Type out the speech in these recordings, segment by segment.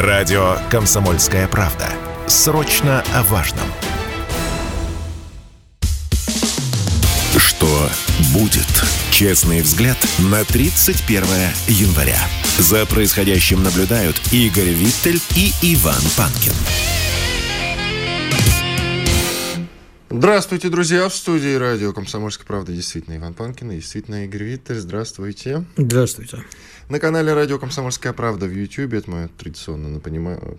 Радио «Комсомольская правда». Срочно о важном. Что будет? Честный взгляд на 31 января. За происходящим наблюдают Игорь Виттель и Иван Панкин. Здравствуйте, друзья, в студии радио «Комсомольская правда» действительно Иван Панкин и действительно Игорь Виттель. Здравствуйте. Здравствуйте. На канале радио «Комсомольская правда» в YouTube, это мое традиционное напонимание,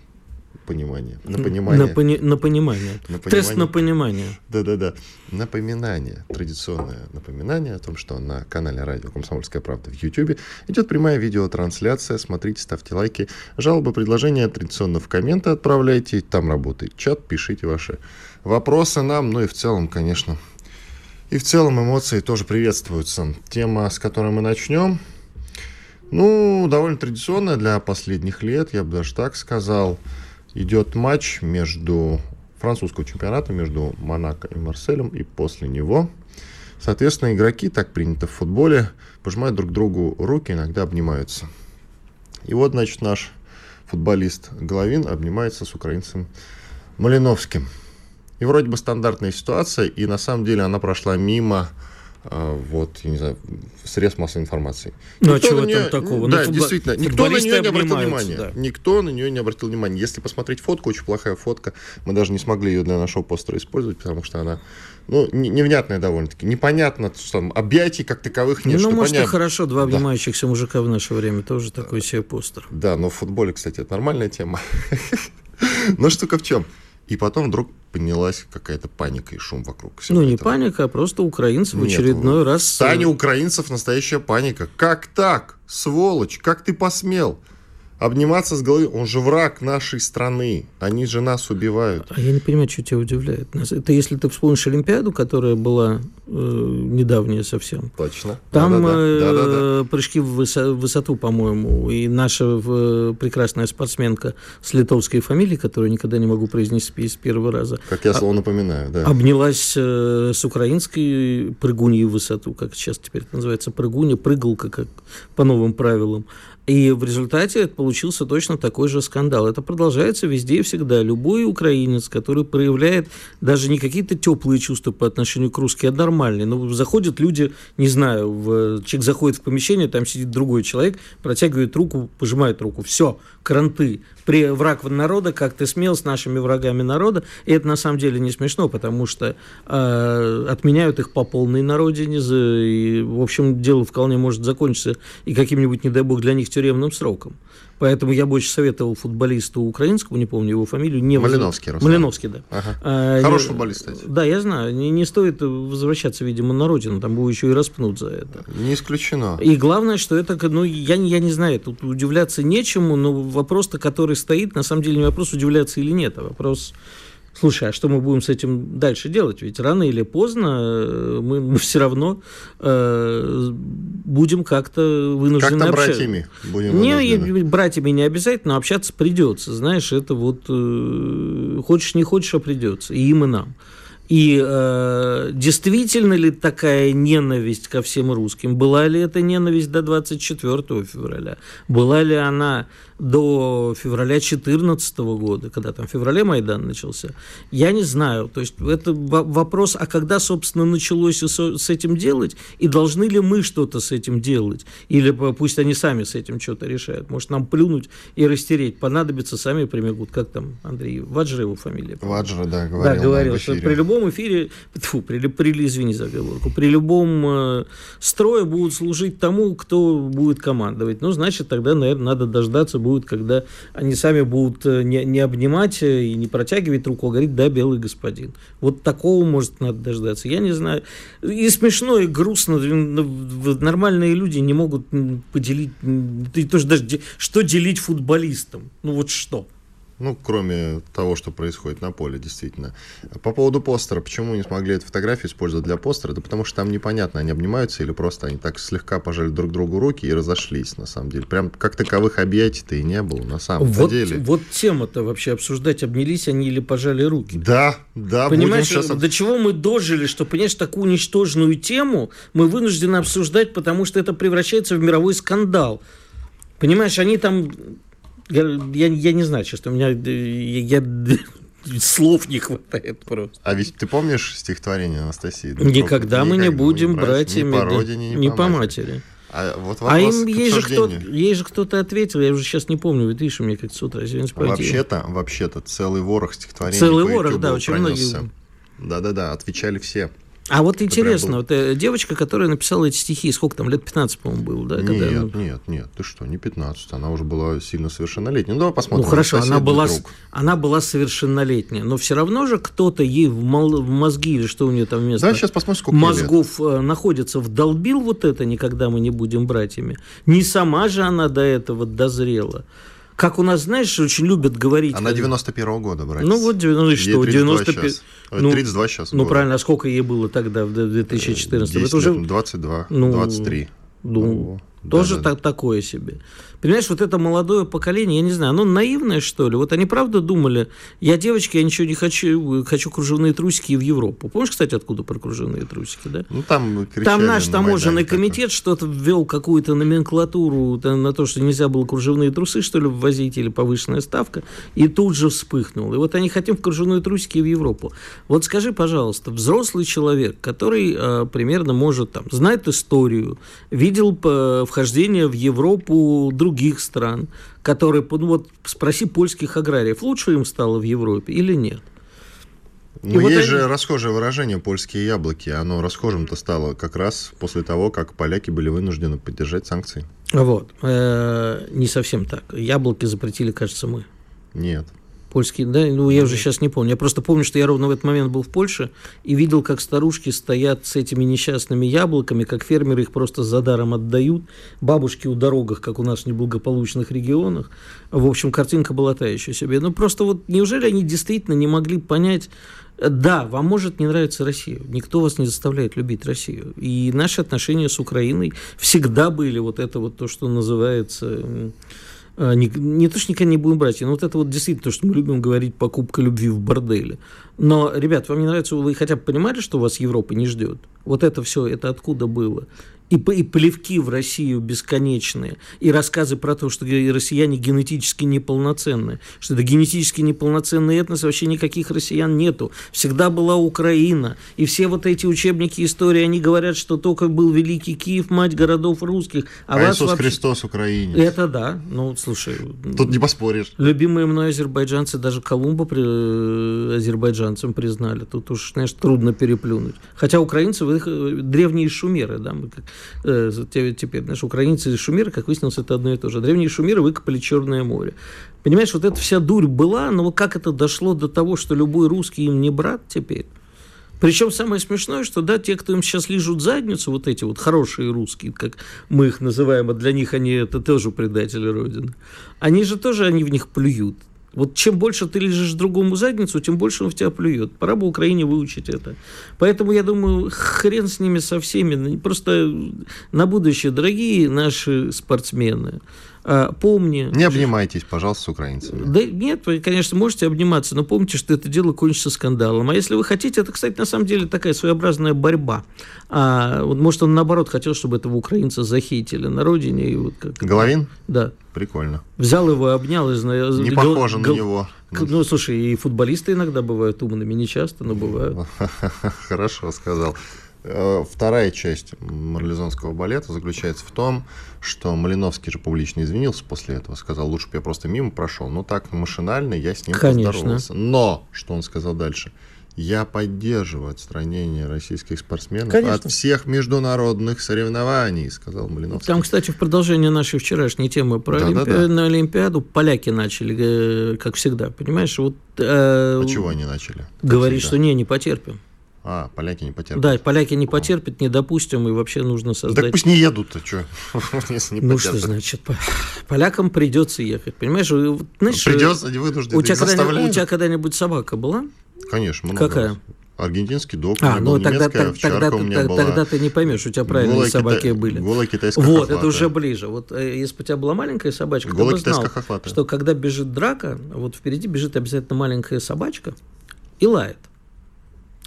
понимание. На, понимание. на, пони, на понимание. На Тест на понимание. Да-да-да. Напоминание. Традиционное напоминание о том, что на канале радио «Комсомольская правда» в YouTube идет прямая видеотрансляция. Смотрите, ставьте лайки. Жалобы, предложения традиционно в комменты отправляйте. Там работает чат, пишите ваши вопросы нам. Ну и в целом, конечно, и в целом эмоции тоже приветствуются. Тема, с которой мы начнем, ну, довольно традиционная для последних лет, я бы даже так сказал. Идет матч между французского чемпионата, между Монако и Марселем, и после него, соответственно, игроки, так принято в футболе, пожимают друг другу руки, иногда обнимаются. И вот, значит, наш футболист Головин обнимается с украинцем Малиновским. И вроде бы стандартная ситуация, и на самом деле она прошла мимо вот, я не знаю, средств массовой информации. Ну, а чего нее, там такого? Да, ну, действительно, никто на нее не обратил внимания. Да. Никто на нее не обратил внимания. Если посмотреть фотку, очень плохая фотка, мы даже не смогли ее для нашего постера использовать, потому что она, ну, невнятная довольно-таки. Непонятно, что там объятий как таковых нет. Ну, может, понятно. и хорошо, два обнимающихся да. мужика в наше время тоже такой себе постер. Да, но в футболе, кстати, это нормальная тема. Но штука в чем? И потом вдруг поднялась какая-то паника и шум вокруг. Ну, не этого. паника, а просто украинцы в очередной Нет, раз... В стане украинцев настоящая паника. Как так? Сволочь, как ты посмел? Обниматься с головой. Он же враг нашей страны. Они же нас убивают. А я не понимаю, что тебя удивляет. Это если ты вспомнишь Олимпиаду, которая была э, недавняя совсем. Точно. Там э, прыжки в высоту, по-моему, и наша э, прекрасная спортсменка с литовской фамилией, которую никогда не могу произнести с первого раза. Как я слово напоминаю, да. Обнялась э, с украинской прыгуньей в высоту, как сейчас теперь это называется, прыгунья, прыгалка, как по новым правилам. И в результате получился точно такой же скандал. Это продолжается везде и всегда. Любой украинец, который проявляет даже не какие-то теплые чувства по отношению к русским, а нормальные. Ну, заходят люди, не знаю, в, человек заходит в помещение, там сидит другой человек, протягивает руку, пожимает руку. Все, кранты. При враг народа, как ты смел с нашими врагами народа. И это на самом деле не смешно, потому что э, отменяют их по полной на родине. И, в общем, дело вполне может закончиться и каким-нибудь, не дай бог, для них тюремным сроком. Поэтому я бы очень советовал футболисту украинскому, не помню его фамилию, не Малиновский. Воз... Малиновский, да. Ага. А, Хороший я... футболист, кстати. Да, я знаю. Не, не стоит возвращаться, видимо, на родину, там его еще и распнут за это. Не исключено. И главное, что это, ну, я, я не знаю, тут удивляться нечему, но вопрос-то, который стоит, на самом деле не вопрос удивляться или нет, а вопрос Слушай, а что мы будем с этим дальше делать? Ведь рано или поздно э, мы, мы все равно э, будем как-то вынуждены как-то общаться. братьями будем Не, братьями не обязательно, но общаться придется. Знаешь, это вот э, хочешь не хочешь, а придется. И им, и нам. И э, действительно ли такая ненависть ко всем русским? Была ли эта ненависть до 24 февраля? Была ли она до февраля 2014 года, когда там в феврале Майдан начался, я не знаю. То есть это вопрос, а когда, собственно, началось с этим делать, и должны ли мы что-то с этим делать? Или пусть они сами с этим что-то решают. Может, нам плюнуть и растереть. Понадобится, сами прибегут. Как там, Андрей, Ваджра его фамилия? Ваджра, да, говорил. Да, говорил, что при любом эфире, тьфу, при, при, извини за оговорку, при любом э, строе будут служить тому, кто будет командовать. Ну, значит, тогда, наверное, надо дождаться, будет будет, когда они сами будут э, не, не обнимать э, и не протягивать руку, а говорить «да, белый господин». Вот такого, может, надо дождаться. Я не знаю. И смешно, и грустно. Нормальные люди не могут поделить... Ты тоже даже... Что делить футболистам? Ну вот что? Ну, кроме того, что происходит на поле, действительно. По поводу постера, почему не смогли эту фотографию использовать для постера? Да потому что там непонятно, они обнимаются или просто они так слегка пожали друг другу руки и разошлись, на самом деле. Прям как таковых объятий-то и не было, на самом вот, деле. Вот тема-то вообще обсуждать, обнялись они или пожали руки. Да, да. Понимаешь, сейчас... до чего мы дожили, что, понимаешь, такую ничтожную тему мы вынуждены обсуждать, потому что это превращается в мировой скандал. Понимаешь, они там Я, я, я не знаю, честно, у меня я, я, слов не хватает просто. А ведь ты помнишь стихотворение Анастасии? Никогда мы не будем братьями. Ни по родине, ни, ни, по, по матери. матери. А, вот А им ей же, кто, ей же кто-то ответил, я уже сейчас не помню, видишь, у меня как с утра сегодня спать. Вообще-то, вообще-то, целый ворох стихотворений Целый ворох, да, очень многие. пронесся. Да-да-да, отвечали все. А вот интересно, вот э, девочка, которая написала эти стихи, сколько там, лет 15, по-моему, было, да? когда, ну, Нет, нет, нет, ты что, не 15, она уже была сильно совершеннолетняя. Ну, давай посмотрим. Ну хорошо, она была, Друг. она была совершеннолетняя, но все равно же кто-то ей в, мол- в мозги или что у нее там вместо Давай сейчас посмотрим, сколько ей лет. мозгов э, находится, вдолбил вот это «никогда мы не будем братьями». Не сама же она до этого дозрела. Как у нас, знаешь, очень любят говорить... Она как- 91 года, братец. Ну вот, ну и Ей что, 32 95... щас. Ой, 32 сейчас Ну года. правильно, а сколько ей было тогда, в 2014? 10 Это уже лет, 22, ну, 23. Ну, Ну, тоже да-да-да. так, такое себе. Понимаешь, вот это молодое поколение, я не знаю, оно наивное, что ли? Вот они правда думали, я девочка, я ничего не хочу, хочу кружевные трусики в Европу. Помнишь, кстати, откуда про кружевные трусики, да? Ну, там кричали Там наш на таможенный комитет что-то ввел какую-то номенклатуру на то, что нельзя было кружевные трусы, что ли, ввозить, или повышенная ставка, и тут же вспыхнул. И вот они хотим в кружевные трусики в Европу. Вот скажи, пожалуйста, взрослый человек, который э, примерно может, там, знает историю, видел э, вхождение в Европу других стран, которые, ну вот, спроси польских аграриев, лучше им стало в Европе или нет? Ну, вот есть они- же расхожее выражение «польские яблоки». Оно расхожим-то стало как раз после того, как поляки были вынуждены поддержать санкции. Вот. Э, не совсем так. Яблоки запретили, кажется, мы. Нет. Польские, да, ну я уже сейчас не помню. Я просто помню, что я ровно в этот момент был в Польше и видел, как старушки стоят с этими несчастными яблоками, как фермеры их просто за даром отдают, бабушки у дорогах, как у нас в неблагополучных регионах. В общем, картинка была та еще себе. Ну просто вот неужели они действительно не могли понять, да, вам может не нравиться Россия, никто вас не заставляет любить Россию. И наши отношения с Украиной всегда были вот это вот то, что называется не, не то, что никогда не будем брать, но вот это вот действительно то, что мы любим говорить, покупка любви в борделе. Но, ребят, вам не нравится, вы хотя бы понимали, что вас Европа не ждет? Вот это все, это откуда было? И, и плевки в Россию бесконечные, и рассказы про то, что россияне генетически неполноценные, что это генетически неполноценный этнос, вообще никаких россиян нету. Всегда была Украина. И все вот эти учебники истории, они говорят, что только был Великий Киев, мать городов русских. А, А, вас Иисус вообще- Христос Украине. это да. Ну, слушай, Тут не поспоришь. любимые мной азербайджанцы даже Колумба при, э, азербайджанцем признали. Тут уж, знаешь, трудно переплюнуть. Хотя украинцы, вы их, э, древние шумеры, да, мы как, э, те- теперь, знаешь, украинцы и шумеры, как выяснилось, это одно и то же. Древние шумеры выкопали Черное море. Понимаешь, вот эта вся дурь была, но вот как это дошло до того, что любой русский им не брат теперь? Причем самое смешное, что да, те, кто им сейчас лижут задницу, вот эти вот хорошие русские, как мы их называем, а для них они это тоже предатели Родины, они же тоже, они в них плюют. Вот чем больше ты лежишь другому задницу, тем больше он в тебя плюет. Пора бы Украине выучить это. Поэтому я думаю, хрен с ними со всеми. Просто на будущее, дорогие наши спортсмены, помни... Не обнимайтесь, пожалуйста, с украинцами. Да нет, вы, конечно, можете обниматься, но помните, что это дело кончится скандалом. А если вы хотите, это, кстати, на самом деле такая своеобразная борьба. А, вот, может, он наоборот хотел, чтобы этого украинца захейтили на родине. И вот как, Головин? да. Прикольно. Взял его, обнял. И, Не гол- похоже на гол- него. Ну, слушай, и футболисты иногда бывают умными, не часто, но бывают. Хорошо сказал. Э, Вторая часть марлезонского балета заключается в том, что Малиновский же публично извинился после этого, сказал, лучше бы я просто мимо прошел. Но так машинально я с ним Конечно. поздоровался. Но, что он сказал дальше? Я поддерживаю отстранение российских спортсменов Конечно. от всех международных соревнований, сказал Малиновский. Там, кстати, в продолжение нашей вчерашней темы про Да-да-да. Олимпи- на Олимпиаду поляки начали, э, как всегда, понимаешь? Вот, э, А чего они начали? Говорит, всегда. что не, не потерпим. А, поляки не потерпят. Да, поляки не потерпят, не допустим, и вообще нужно Ну, создать... Так пусть не едут-то, что? Если не ну что значит, по- полякам придется ехать, понимаешь? знаешь, Придется, они вынуждены, у тебя, когда-нибудь, у заставляют. тебя когда-нибудь собака была? Конечно, много Какая? раз. Аргентинский дог, А, ну тогда, тогда, тогда, у меня ты- была. тогда ты не поймешь, у тебя правильные Голая собаки кита- были. голая китайская Вот, хохлатая. это уже ближе. Вот э, если бы у тебя была маленькая собачка, ты Голая бы знал, хохлатая. что когда бежит драка, вот впереди бежит обязательно маленькая собачка и лает.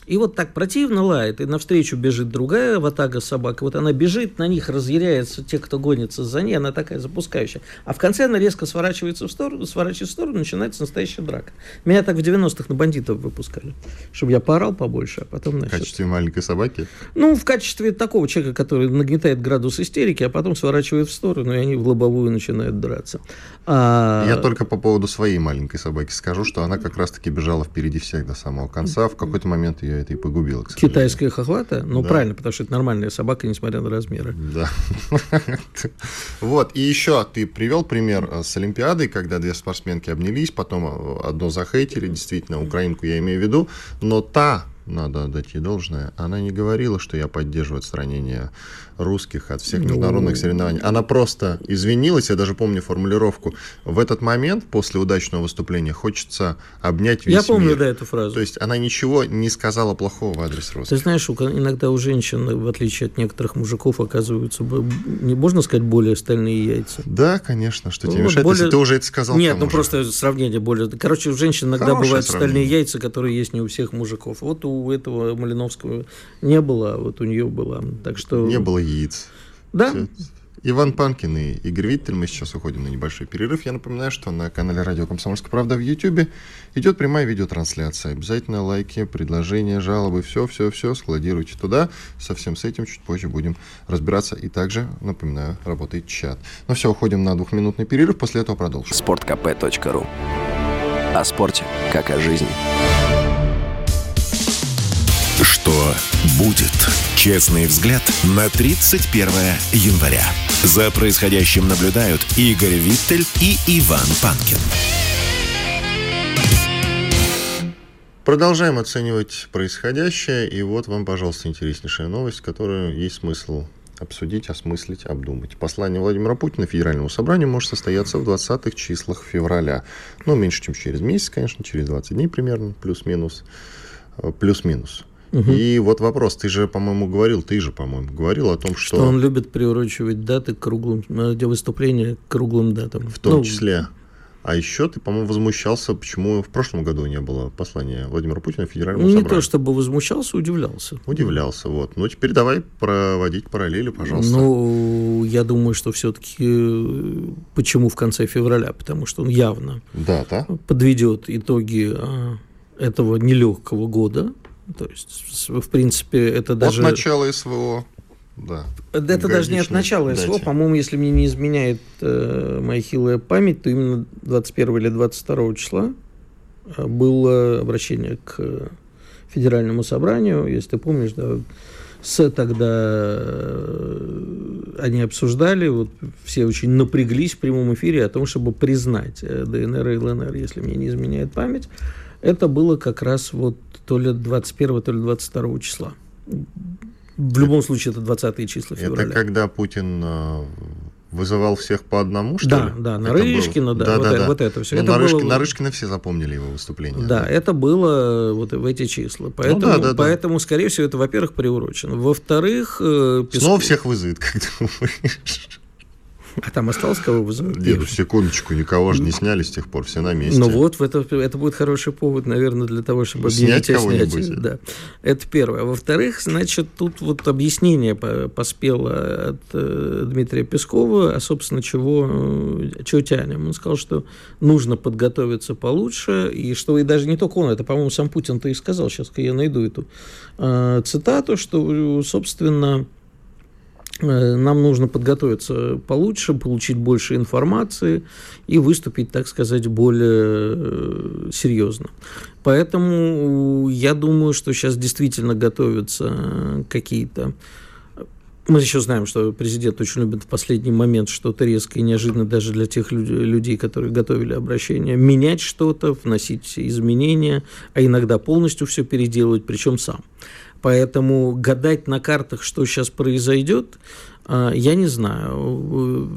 И вот так противно лает, и навстречу бежит другая ватага собак. Вот она бежит, на них разъяряются те, кто гонится за ней, она такая запускающая. А в конце она резко сворачивается в сторону, сворачивается в сторону, начинается настоящая драка. Меня так в 90-х на бандитов выпускали, чтобы я поорал побольше, а потом... Значит, в качестве маленькой собаки? Ну, в качестве такого человека, который нагнетает градус истерики, а потом сворачивает в сторону, и они в лобовую начинают драться. А... Я только по поводу своей маленькой собаки скажу, что она как раз-таки бежала впереди всех до самого конца. В какой-то момент ее это и погубило. Китайская хохлата? Ну, да. правильно, потому что это нормальная собака, несмотря на размеры. Да. Вот, и еще ты привел пример э, с Олимпиадой, когда две спортсменки обнялись, потом э, одно захейтили, действительно, украинку я имею в виду, но та надо отдать ей должное, она не говорила, что я поддерживаю отстранение русских от всех международных ну... соревнований. Она просто извинилась, я даже помню формулировку. В этот момент, после удачного выступления, хочется обнять весь Я помню, мир. да, эту фразу. То есть она ничего не сказала плохого в адрес русских. Ты знаешь, иногда у женщин, в отличие от некоторых мужиков, оказываются, не можно сказать, более стальные яйца. Да, конечно, что тебе ну, мешает, более... если ты уже это сказал. Нет, ну просто сравнение более... Короче, у женщин иногда Хорошее бывают сравнение. стальные яйца, которые есть не у всех мужиков. Вот у этого Малиновского не было, а вот у нее было. Так что... Не было яиц. Да. Все. Иван Панкин и Игорь Виттель. Мы сейчас уходим на небольшой перерыв. Я напоминаю, что на канале Радио Комсомольская правда в YouTube идет прямая видеотрансляция. Обязательно лайки, предложения, жалобы, все-все-все складируйте туда. Со всем с этим чуть позже будем разбираться. И также, напоминаю, работает чат. Ну все, уходим на двухминутный перерыв. После этого продолжим. Спорткп.ру О спорте, как о жизни. Будет? Честный взгляд на 31 января. За происходящим наблюдают Игорь Виттель и Иван Панкин. Продолжаем оценивать происходящее. И вот вам, пожалуйста, интереснейшая новость, которую есть смысл обсудить, осмыслить, обдумать. Послание Владимира Путина Федеральному собранию может состояться в 20-х числах февраля. Ну, меньше, чем через месяц, конечно, через 20 дней примерно, плюс-минус. Э, плюс-минус. Угу. И вот вопрос, ты же, по-моему, говорил, ты же, по-моему, говорил о том, что... Что он любит приурочивать даты к круглым, выступления к круглым датам. В том ну, числе. А еще ты, по-моему, возмущался, почему в прошлом году не было послания Владимира Путина Федеральному не собранию. Не то чтобы возмущался, удивлялся. Удивлялся, вот. Ну, теперь давай проводить параллели, пожалуйста. Ну, я думаю, что все-таки э, почему в конце февраля? Потому что он явно да, да? подведет итоги а, этого нелегкого года, то есть, в принципе, это даже... От начала СВО. Да. Это даже не от начала дате. СВО. По-моему, если мне не изменяет э, моя хилая память, то именно 21 или 22 числа э, было обращение к Федеральному собранию. Если ты помнишь, да, с тогда э, они обсуждали, вот все очень напряглись в прямом эфире о том, чтобы признать э, ДНР и ЛНР, если мне не изменяет память. Это было как раз вот то ли 21, то ли 22 числа. В любом случае, это 20 числа февраля. Это когда Путин э, вызывал всех по одному, что да, ли? Да, на Рыжкина, да, да, вот, да, это, да. вот это все. Ну, это на, было... на Рыжкина все запомнили его выступление. Да, да, это было вот в эти числа. Поэтому, ну, да, да, поэтому да. скорее всего, это, во-первых, приурочено. Во-вторых... Э, Песков... Снова всех вызовет, как думаешь? А там осталось кого вызывать? Нет, секундочку, никого же не сняли с тех пор, все на месте. Ну вот, это, это будет хороший повод, наверное, для того, чтобы снять кого-нибудь. Да. Это первое. Во-вторых, значит, тут вот объяснение поспело от э, Дмитрия Пескова, а, собственно, чего, э, чего тянем. Он сказал, что нужно подготовиться получше, и что и даже не только он, это, по-моему, сам Путин-то и сказал, сейчас я найду эту э, цитату, что, собственно, нам нужно подготовиться получше, получить больше информации и выступить, так сказать, более э, серьезно. Поэтому я думаю, что сейчас действительно готовятся какие-то мы еще знаем, что президент очень любит в последний момент что-то резко и неожиданно даже для тех людей, которые готовили обращение, менять что-то, вносить изменения, а иногда полностью все переделывать, причем сам. Поэтому гадать на картах, что сейчас произойдет, я не знаю.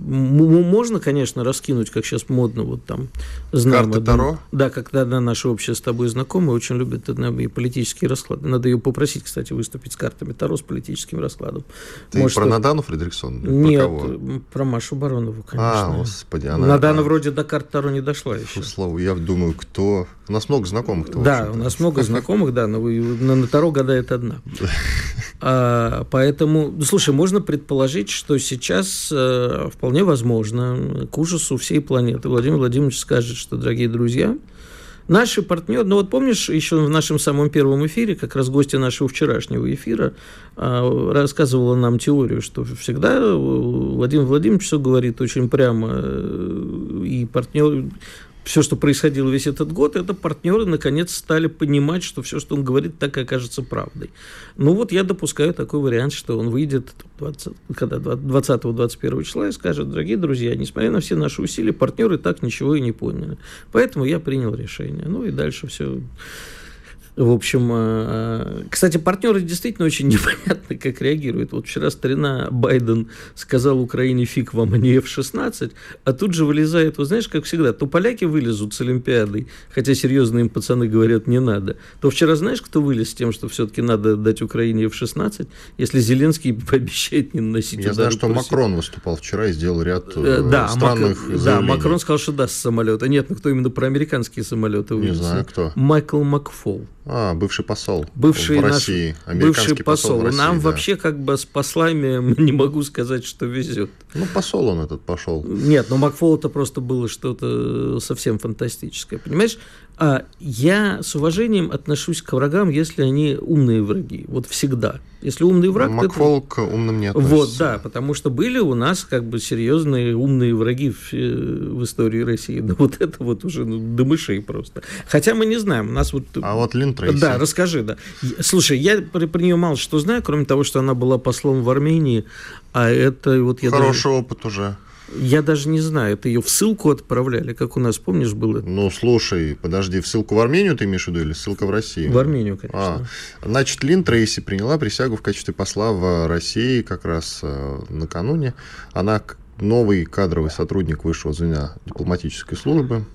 Можно, конечно, раскинуть, как сейчас модно, вот там... Знаем, Карты Таро? Да, как тогда наша общая с тобой знакомая очень любит и политические расклады. Надо ее попросить, кстати, выступить с картами Таро с политическим раскладом. Ты Может, про что... Надану Фредериксон? Нет, про, про Машу Баронову, конечно. А, господи. Она, Надана вроде до карт Таро не дошла еще. Слава, я думаю, кто... У нас много знакомых. Да, у нас много знакомых, да, но на, на Таро гадает одна. А, поэтому, ну, слушай, можно предположить, что сейчас э, вполне возможно к ужасу всей планеты. Владимир Владимирович скажет, что, дорогие друзья, Наши партнеры, ну вот помнишь, еще в нашем самом первом эфире, как раз гости нашего вчерашнего эфира э, рассказывала нам теорию, что всегда Владимир Владимирович все говорит очень прямо, э, и партнер, все, что происходило весь этот год, это партнеры наконец стали понимать, что все, что он говорит, так и окажется правдой. Ну вот я допускаю такой вариант, что он выйдет 20, когда 20-21 числа и скажет, дорогие друзья, несмотря на все наши усилия, партнеры так ничего и не поняли. Поэтому я принял решение. Ну и дальше все в общем, э, кстати, партнеры действительно очень непонятно, как реагируют. Вот вчера старина Байден сказал Украине фиг вам, а не F-16, а тут же вылезает, вот знаешь, как всегда, то поляки вылезут с Олимпиадой, хотя серьезно им пацаны говорят, не надо. То вчера знаешь, кто вылез с тем, что все-таки надо дать Украине F-16, если Зеленский пообещает не наносить Я знаю, что Макрон выступал вчера и сделал ряд э, э да, странных Мак... Да, Макрон сказал, что даст самолеты. Нет, ну кто именно про американские самолеты вылез? Не знаю, кто. Майкл Макфол. А, бывший посол бывший в России. Наш, бывший посол. посол России, Нам да. вообще как бы с послами не могу сказать, что везет. Ну, посол он этот пошел. Нет, но Макфол это просто было что-то совсем фантастическое. Понимаешь, а я с уважением отношусь к врагам, если они умные враги. Вот всегда. Если умный враг... Макфол к умным не относится. Вот, да, потому что были у нас как бы серьезные умные враги в, э, в истории России. Да вот это вот уже ну, до мышей просто. Хотя мы не знаем. У нас вот... А вот Лин Трейси. Да, расскажи, да. Слушай, я про, про нее мало что знаю, кроме того, что она была послом в Армении, а это вот я Хороший даже... опыт уже. Я даже не знаю, это ее в ссылку отправляли, как у нас, помнишь, было? Ну, слушай, подожди, в ссылку в Армению ты имеешь в виду или ссылка в Россию? В Армению, конечно. А, значит, Лин Трейси приняла присягу в качестве посла в России как раз э, накануне. Она новый кадровый сотрудник высшего звена дипломатической службы.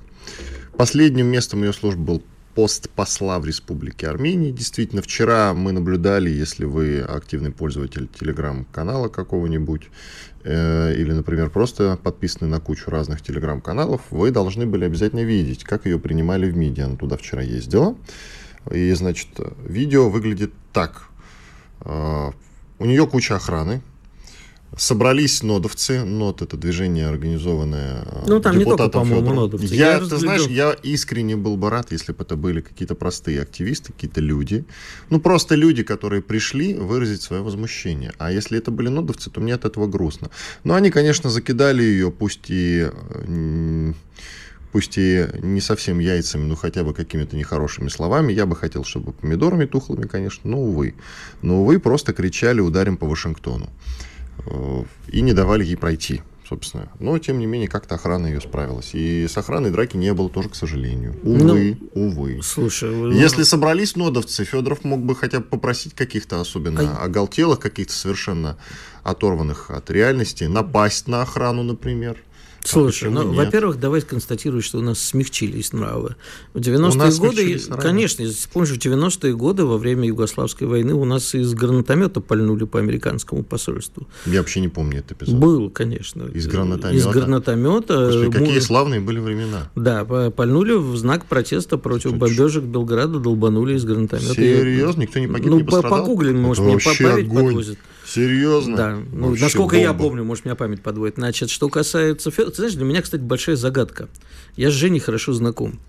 Последним местом ее службы был пост посла в Республике Армении. Действительно, вчера мы наблюдали, если вы активный пользователь телеграм-канала какого-нибудь, э, или, например, просто подписаны на кучу разных телеграм-каналов, вы должны были обязательно видеть, как ее принимали в МИДе. Она туда вчера ездила. И, значит, видео выглядит так. Э, у нее куча охраны, Собрались нодовцы, нод это движение организованное э, ну, там депутатом не только, нодовцы. Я, я ты знаешь, я искренне был бы рад, если бы это были какие-то простые активисты, какие-то люди. Ну, просто люди, которые пришли выразить свое возмущение. А если это были нодовцы, то мне от этого грустно. Но они, конечно, закидали ее, пусть и пусть и не совсем яйцами, но хотя бы какими-то нехорошими словами. Я бы хотел, чтобы помидорами тухлыми, конечно, но увы. Но, увы, просто кричали «ударим по Вашингтону» и не давали ей пройти, собственно. Но, тем не менее, как-то охрана ее справилась. И с охраной драки не было тоже, к сожалению. Увы, ну, увы. Слушай. Если собрались нодовцы, Федоров мог бы хотя бы попросить каких-то особенно а... оголтелых, каких-то совершенно оторванных от реальности, напасть на охрану, например. Слушай, ну, во-первых, давай констатировать, что у нас смягчились нравы. В 90-е годы, конечно, если помнишь, в 90-е годы во время Югославской войны у нас из гранатомета пальнули по американскому посольству. Я вообще не помню этот эпизод. Был, конечно. Из гранатомета? Из гранатомета. Господи, какие славные были времена. Да, пальнули в знак протеста против бомбежек Белграда, долбанули из гранатомета. Серьезно? Никто не погиб, ну, не пострадал? погуглим, может, мне память подвозит. Серьезно? Да. Ну, насколько бомба. я помню, может, меня память подводит. Значит, что касается... Ты знаешь, для меня, кстати, большая загадка. Я с Женей хорошо знаком.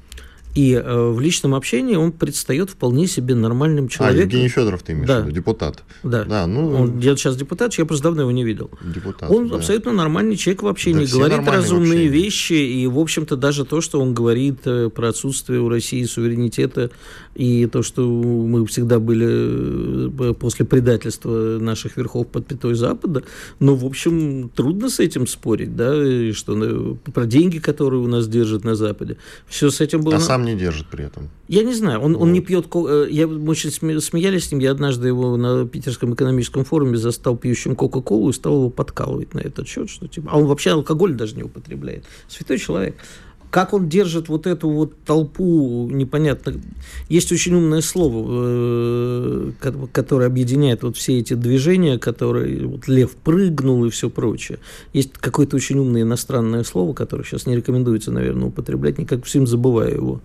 И э, в личном общении он предстает вполне себе нормальным человеком. А, Евгений Федоров ты имеешь да. в виду, депутат. Да. да ну... Он сейчас депутат, я просто давно его не видел. Депутат, он да. абсолютно нормальный человек в общении, да, говорит разумные вещи, и, в общем-то, даже то, что он говорит э, про отсутствие у России суверенитета, и то, что мы всегда были э, после предательства наших верхов под пятой Запада, ну, в общем, трудно с этим спорить, да, и что про деньги, которые у нас держат на Западе, все с этим было... А сам не держит при этом. Я не знаю, он, вот. он не пьет... Э, я, мы очень смеялись с ним, я однажды его на Питерском экономическом форуме застал пьющим Кока-Колу и стал его подкалывать на этот счет, что типа... А он вообще алкоголь даже не употребляет. Святой человек. Как он держит вот эту вот толпу, непонятно. Есть очень умное слово, э, которое объединяет вот все эти движения, которые вот лев прыгнул и все прочее. Есть какое-то очень умное иностранное слово, которое сейчас не рекомендуется, наверное, употреблять, никак всем забываю его.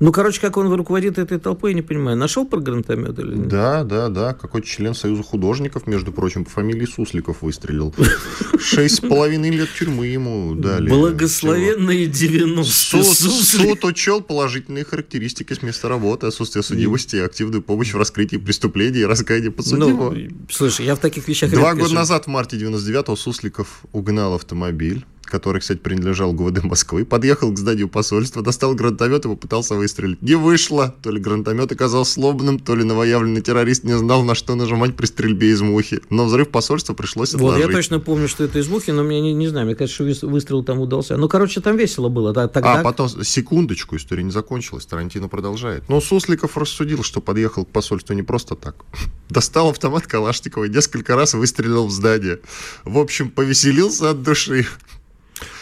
Ну, короче, как он руководит этой толпой, я не понимаю. Нашел про гранатомет или нет? Да, да, да. Какой-то член Союза художников, между прочим, по фамилии Сусликов выстрелил. Шесть с половиной лет тюрьмы ему дали. Благословенные 90 Суд, учел положительные характеристики с места работы, отсутствие судимости, активную помощь в раскрытии преступлений и раскаяние подсудимого. Ну, слушай, я в таких вещах... Два года назад, в марте 99-го, Сусликов угнал автомобиль который, кстати, принадлежал ГУВД Москвы, подъехал к зданию посольства, достал гранатомет и попытался выстрелить. Не вышло. То ли гранатомет оказался сломанным, то ли новоявленный террорист не знал, на что нажимать при стрельбе из мухи. Но взрыв посольства пришлось отложить. Вот, я точно помню, что это из мухи, но мне не, не знаю, мне кажется, что выстрел там удался. Ну, короче, там весело было. Тогда... А потом, секундочку, история не закончилась, Тарантино продолжает. Но Сусликов рассудил, что подъехал к посольству не просто так. Достал автомат Калашникова и несколько раз выстрелил в здание. В общем, повеселился от души.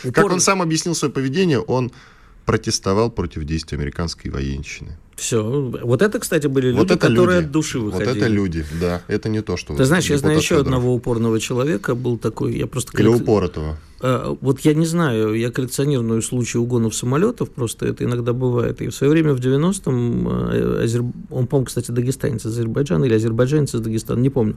Упор... Как он сам объяснил свое поведение, он протестовал против действий американской военщины. Все. Вот это, кстати, были люди, вот это которые люди. от души выходили. Вот это люди, да. Это не то, что... Ты знаешь, я знаю еще одного упорного человека, был такой, я просто... Или упоротого. А, вот я не знаю, я коллекционирую случаи угонов самолетов, просто это иногда бывает. И в свое время в 90-м, э, Азер... он, по-моему, кстати, дагестанец из Азербайджана или азербайджанец из Дагестана, не помню,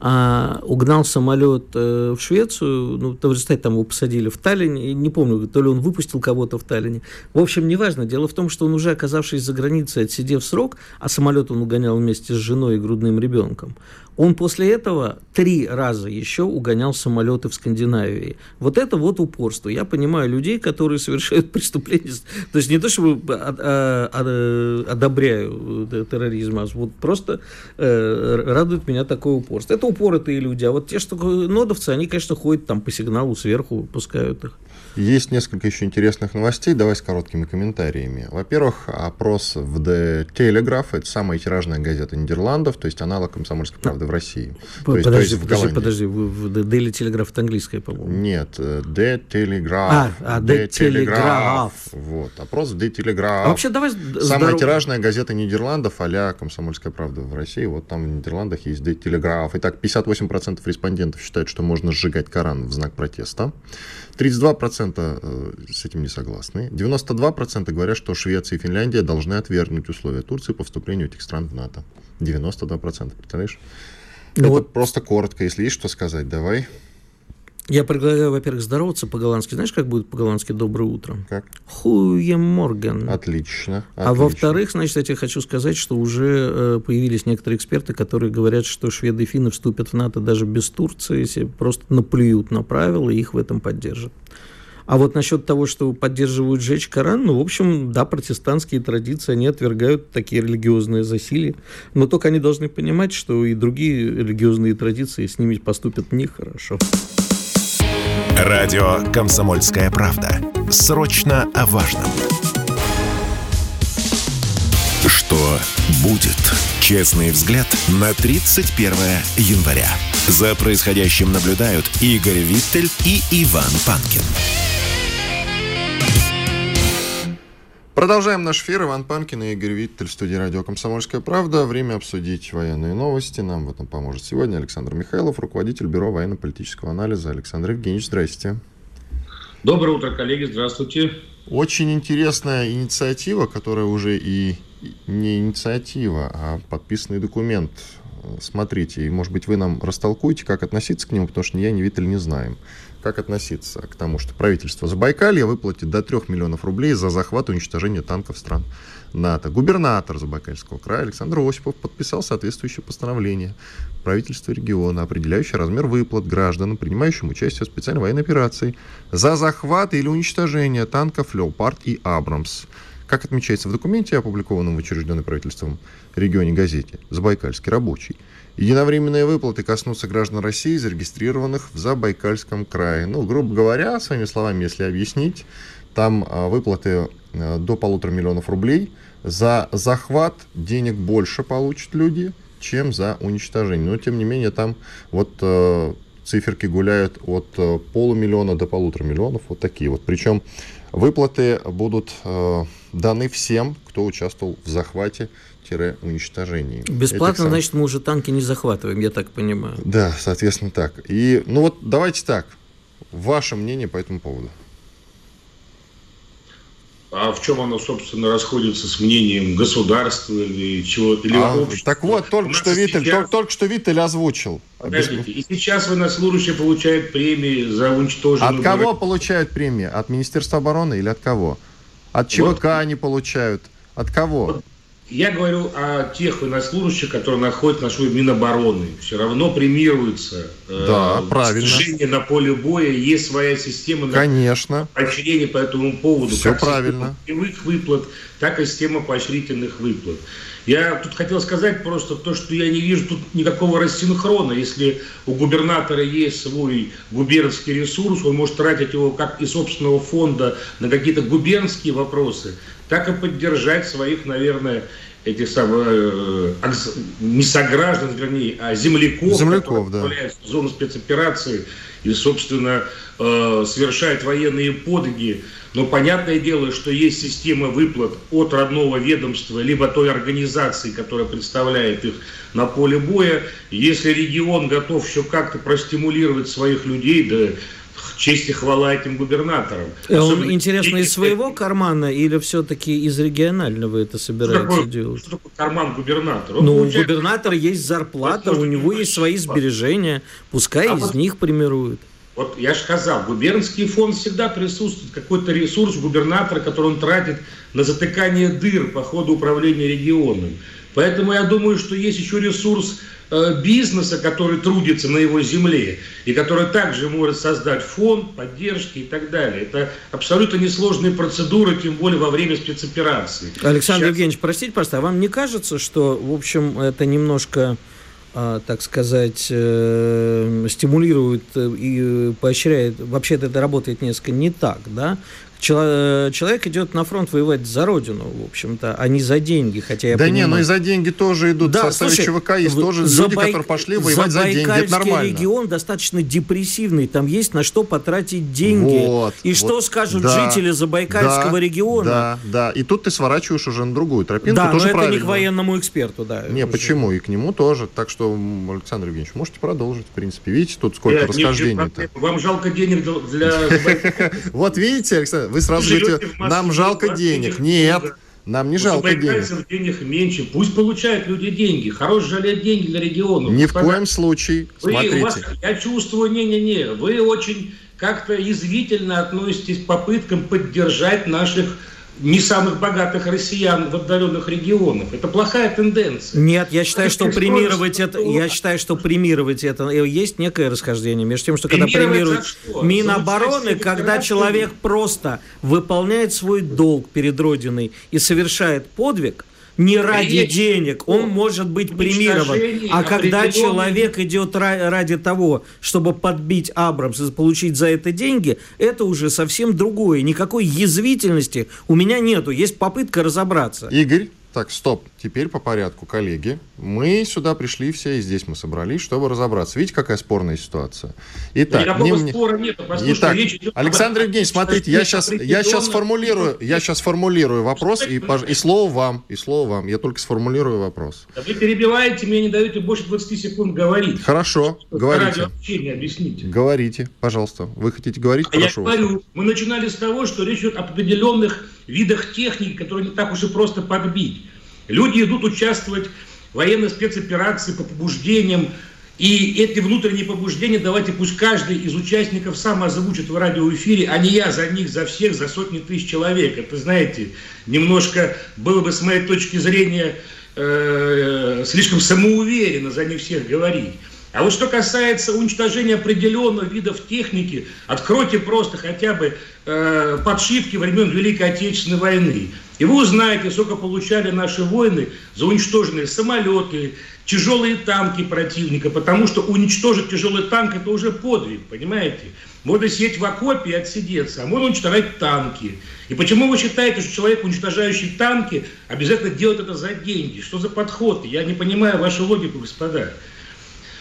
а, угнал самолет э, в Швецию, ну, в результате там его посадили в Таллине, не помню, то ли он выпустил кого-то в Таллине. В общем, неважно. Дело в том, что он уже, оказавшись за границей, отсидев срок, а самолет он угонял вместе с женой и грудным ребенком, он после этого три раза еще угонял самолеты в Скандинавии. Вот это вот упорство. Я понимаю людей, которые совершают преступления. То есть не то, чтобы а, а, одобряю э, терроризм, а вот просто э, радует меня такое упорство. Это упоротые люди. А вот те, что нодовцы, они, конечно, ходят там по сигналу сверху, выпускают их. Есть несколько еще интересных новостей. Давай с короткими комментариями. Во-первых, опрос в The Telegraph, это самая тиражная газета Нидерландов, то есть аналог комсомольской правды в России. Подожди, то есть, то есть подожди, подожди, в Daily Telegraph это английская, по-моему. Нет, The Telegraph. А, а The, The Telegraph. Telegraph. Вот, опрос в The Telegraph. А вообще давай... Самая здоров... тиражная газета Нидерландов, а комсомольская правда в России. Вот там в Нидерландах есть The Telegraph. Итак, 58% респондентов считают, что можно сжигать Коран в знак протеста. 32% э, с этим не согласны. 92% говорят, что Швеция и Финляндия должны отвергнуть условия Турции по вступлению этих стран в НАТО. 92%, представляешь? Ну Это вот... просто коротко. Если есть что сказать, давай. Я предлагаю, во-первых, здороваться по-голландски. Знаешь, как будет по-голландски «доброе утро»? Как? Хуеморген. Отлично. А во-вторых, значит, я тебе хочу сказать, что уже э, появились некоторые эксперты, которые говорят, что шведы и финны вступят в НАТО даже без Турции, если просто наплюют на правила и их в этом поддержат. А вот насчет того, что поддерживают сжечь Коран, ну, в общем, да, протестантские традиции, они отвергают такие религиозные засилия, но только они должны понимать, что и другие религиозные традиции с ними поступят нехорошо. Радио «Комсомольская правда». Срочно о важном. Что будет? Честный взгляд на 31 января. За происходящим наблюдают Игорь Виттель и Иван Панкин. Продолжаем наш эфир. Иван Панкин и Игорь Виттель в студии радио «Комсомольская правда». Время обсудить военные новости. Нам в этом поможет сегодня Александр Михайлов, руководитель Бюро военно-политического анализа. Александр Евгеньевич, здрасте. Доброе утро, коллеги. Здравствуйте. Очень интересная инициатива, которая уже и не инициатива, а подписанный документ. Смотрите, и, может быть, вы нам растолкуете, как относиться к нему, потому что ни я, ни Виттель не знаем как относиться к тому, что правительство Забайкалья выплатит до 3 миллионов рублей за захват и уничтожение танков стран НАТО. Губернатор Забайкальского края Александр Осипов подписал соответствующее постановление правительства региона, определяющее размер выплат гражданам, принимающим участие в специальной военной операции за захват или уничтожение танков «Леопард» и «Абрамс». Как отмечается в документе, опубликованном в учрежденной правительством регионе газете «Забайкальский рабочий», Единовременные выплаты коснутся граждан России, зарегистрированных в Забайкальском крае. Ну, грубо говоря, своими словами, если объяснить, там а, выплаты э, до полутора миллионов рублей. За захват денег больше получат люди, чем за уничтожение. Но, тем не менее, там вот э, циферки гуляют от полумиллиона до полутора миллионов. Вот такие вот. Причем выплаты будут э, даны всем, кто участвовал в захвате уничтожении. Бесплатно, сам... значит, мы уже танки не захватываем, я так понимаю. Да, соответственно, так. И, ну вот, давайте так. Ваше мнение по этому поводу? А в чем оно, собственно, расходится с мнением государства или чего-то? Или а, так вот, только что, Виттель, сейчас... только, только что Виттель озвучил. Подождите, и сейчас военнослужащие получают премии за уничтоженную... От кого получают премии? От Министерства обороны или от кого? От ЧВК вот. они получают? От кого? Вот я говорю о тех военнослужащих, которые находятся на службе Минобороны. Все равно премируются. Э, да, э, правильно. Служение на поле боя. Есть своя система Конечно. поощрения по этому поводу. Все как правильно. прямых выплат, так и система поощрительных выплат. Я тут хотел сказать просто то, что я не вижу тут никакого рассинхрона. Если у губернатора есть свой губернский ресурс, он может тратить его как из собственного фонда на какие-то губернские вопросы, так и поддержать своих, наверное, этих самых, э, не сограждан, вернее, а земляков, земляков которые да. в зону спецоперации и, собственно, э, совершают военные подвиги. Но понятное дело, что есть система выплат от родного ведомства, либо той организации, которая представляет их на поле боя. Если регион готов еще как-то простимулировать своих людей, да честь и хвала этим губернаторам. Э, он, Особенно интересно, из своего кармана или все-таки из регионального это собирается что такое, делать? Что такое карман губернатора? Он ну, получает... у губернатора есть зарплата, у него есть свои сбережения, пускай а из вот, них премируют. Вот я же сказал, губернский фонд всегда присутствует, какой-то ресурс губернатора, который он тратит на затыкание дыр по ходу управления регионом. Поэтому я думаю, что есть еще ресурс бизнеса, который трудится на его земле, и который также может создать фонд поддержки и так далее. Это абсолютно несложные процедуры, тем более во время спецоперации. Александр Сейчас... Евгеньевич, простите, просто, а вам не кажется, что, в общем, это немножко а, так сказать, э, стимулирует и поощряет, вообще это работает несколько не так, да, человек идет на фронт воевать за родину, в общем-то, а не за деньги, хотя я Да понимаю. не, ну и за деньги тоже идут. Да, в составе слушай, ЧВК есть тоже люди, Байк... которые пошли воевать за деньги, это нормально. регион достаточно депрессивный, там есть на что потратить деньги. Вот, и вот, что скажут да, жители Забайкальского да, региона? Да, да, и тут ты сворачиваешь уже на другую тропинку, да, тоже но правильно. это не к военному эксперту, да. Не, уже. почему? И к нему тоже. Так что, Александр Евгеньевич, можете продолжить, в принципе. Видите, тут сколько расхождений-то. Вам жалко денег для... Вот видите, Александр, вы сразу говорите, нам жалко денег. Нет. Нам не жалко денег. денег меньше. Пусть получают люди деньги. Хорош жалеть деньги для регионов. Ни в коем случае. Вы, Смотрите. Вас, я чувствую, не-не-не, вы очень как-то язвительно относитесь к попыткам поддержать наших не самых богатых россиян в отдаленных регионах. Это плохая тенденция. Нет, я считаю, что премировать это, я считаю, что премировать это есть некое расхождение между тем, что когда премируют Минобороны, когда человек просто выполняет свой долг перед Родиной и совершает подвиг, не ради Речь денег, он может быть премирован. А когда человек идет ради того, чтобы подбить Абрамс и получить за это деньги, это уже совсем другое. Никакой язвительности у меня нету. Есть попытка разобраться. Игорь, так, стоп. Теперь по порядку, коллеги. Мы сюда пришли все, и здесь мы собрались, чтобы разобраться. Видите, какая спорная ситуация? Итак, Никакого не... спора нет. Итак, Александр об... Евгеньевич, смотрите, я сейчас, я сейчас формулирую, я сейчас формулирую вопрос, и, и слово вам, и слово вам. Я только сформулирую вопрос. Да вы перебиваете, мне не даете больше 20 секунд говорить. Хорошо, что говорите. объясните. Говорите, пожалуйста. Вы хотите говорить? А Прошу я говорю, мы начинали с того, что речь идет об определенных видах техники, которые не так уж и просто подбить. Люди идут участвовать в военной спецоперации по побуждениям, и эти внутренние побуждения, давайте пусть каждый из участников сам озвучит в радиоэфире, а не я за них, за всех, за сотни тысяч человек. Это, знаете, немножко было бы, с моей точки зрения, э, слишком самоуверенно за них всех говорить. А вот что касается уничтожения определенных видов техники, откройте просто хотя бы э, подшивки времен Великой Отечественной войны. И вы узнаете, сколько получали наши воины за уничтоженные самолеты, тяжелые танки противника, потому что уничтожить тяжелый танк – это уже подвиг, понимаете? Можно сидеть в окопе и отсидеться, а можно уничтожать танки. И почему вы считаете, что человек, уничтожающий танки, обязательно делает это за деньги? Что за подход? Я не понимаю вашу логику, господа.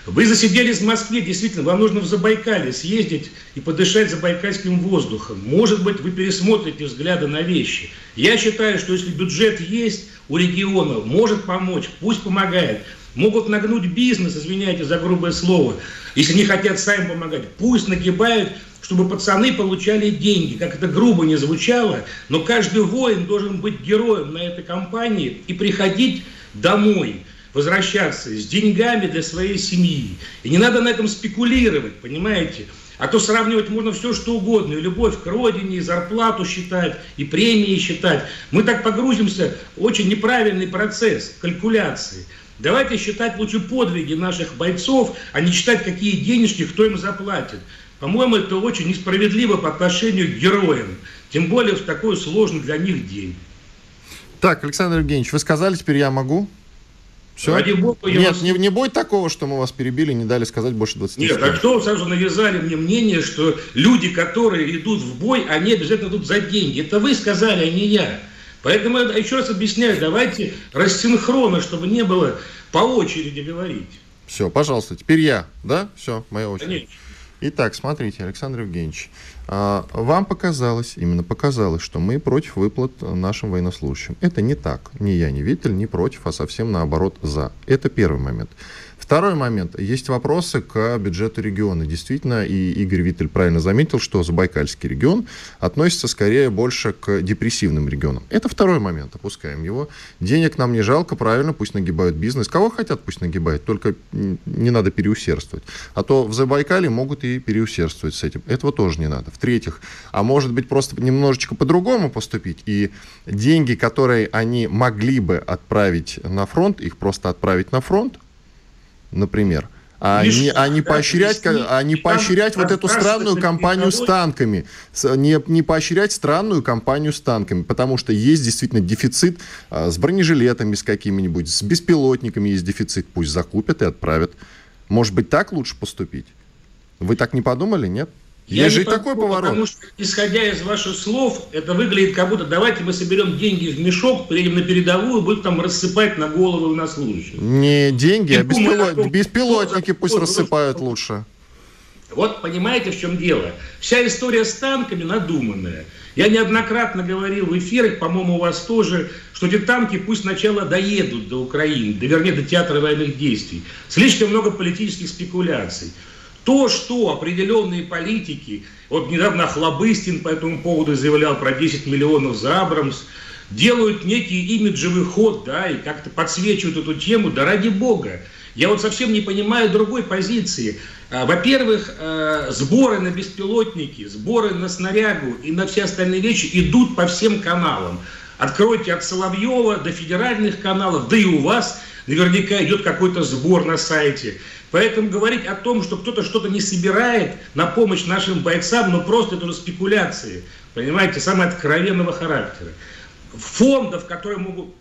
Вы засиделись в Москве, действительно, вам нужно в Забайкале съездить и подышать забайкальским воздухом. Может быть, вы пересмотрите взгляды на вещи. Я считаю, что если бюджет есть у региона, может помочь, пусть помогает. Могут нагнуть бизнес, извиняйте за грубое слово, если не хотят сами помогать. Пусть нагибают, чтобы пацаны получали деньги. Как это грубо не звучало, но каждый воин должен быть героем на этой кампании и приходить домой возвращаться с деньгами для своей семьи. И не надо на этом спекулировать, понимаете? А то сравнивать можно все, что угодно. И любовь к родине, и зарплату считать, и премии считать. Мы так погрузимся в очень неправильный процесс калькуляции. Давайте считать лучше подвиги наших бойцов, а не считать, какие денежки кто им заплатит. По-моему, это очень несправедливо по отношению к героям. Тем более в такой сложный для них день. Так, Александр Евгеньевич, вы сказали, теперь я могу? Все? Ради бога, Нет, вас... не, не будет такого, что мы вас перебили, не дали сказать больше 20 Нет, секунд. а что сразу навязали мне мнение, что люди, которые идут в бой, они обязательно идут за деньги. Это вы сказали, а не я. Поэтому я еще раз объясняю, давайте рассинхронно, чтобы не было по очереди говорить. Все, пожалуйста, теперь я, да? Все, моя очередь. Конечно. Итак, смотрите, Александр Евгеньевич, а, вам показалось, именно показалось, что мы против выплат нашим военнослужащим. Это не так. Ни я, ни Виттель не против, а совсем наоборот за. Это первый момент. Второй момент. Есть вопросы к бюджету региона. Действительно, и Игорь Виттель правильно заметил, что Забайкальский регион относится скорее больше к депрессивным регионам. Это второй момент. Опускаем его. Денег нам не жалко, правильно, пусть нагибают бизнес. Кого хотят, пусть нагибают, только не надо переусердствовать. А то в Забайкале могут и переусердствовать с этим. Этого тоже не надо. В-третьих, а может быть просто немножечко по-другому поступить, и деньги, которые они могли бы отправить на фронт, их просто отправить на фронт, например, а не, а не поощрять, а не поощрять вот эту странную кампанию с танками, не, не поощрять странную кампанию с танками, потому что есть действительно дефицит а, с бронежилетами с какими-нибудь, с беспилотниками есть дефицит, пусть закупят и отправят. Может быть, так лучше поступить? Вы так не подумали, нет? Я Есть же и такой поворот. Потому что, исходя из ваших слов, это выглядит как будто давайте мы соберем деньги в мешок, приедем на передовую, будем там рассыпать на головы на служащих. Не деньги, и а беспилот... том, беспилотники пусть рассыпают что... лучше. Вот понимаете, в чем дело. Вся история с танками надуманная. Я неоднократно говорил в эфирах, по-моему, у вас тоже, что эти танки пусть сначала доедут до Украины, да вернее до театра военных действий. Слишком много политических спекуляций. То, что определенные политики, вот недавно Хлобыстин по этому поводу заявлял про 10 миллионов за Абрамс, делают некий имиджевый ход, да, и как-то подсвечивают эту тему, да ради бога. Я вот совсем не понимаю другой позиции. А, во-первых, э, сборы на беспилотники, сборы на снарягу и на все остальные вещи идут по всем каналам. Откройте от Соловьева до федеральных каналов, да и у вас наверняка идет какой-то сбор на сайте. Поэтому говорить о том, что кто-то что-то не собирает на помощь нашим бойцам, ну просто это уже спекуляции, понимаете, самого откровенного характера. Фондов, которые могут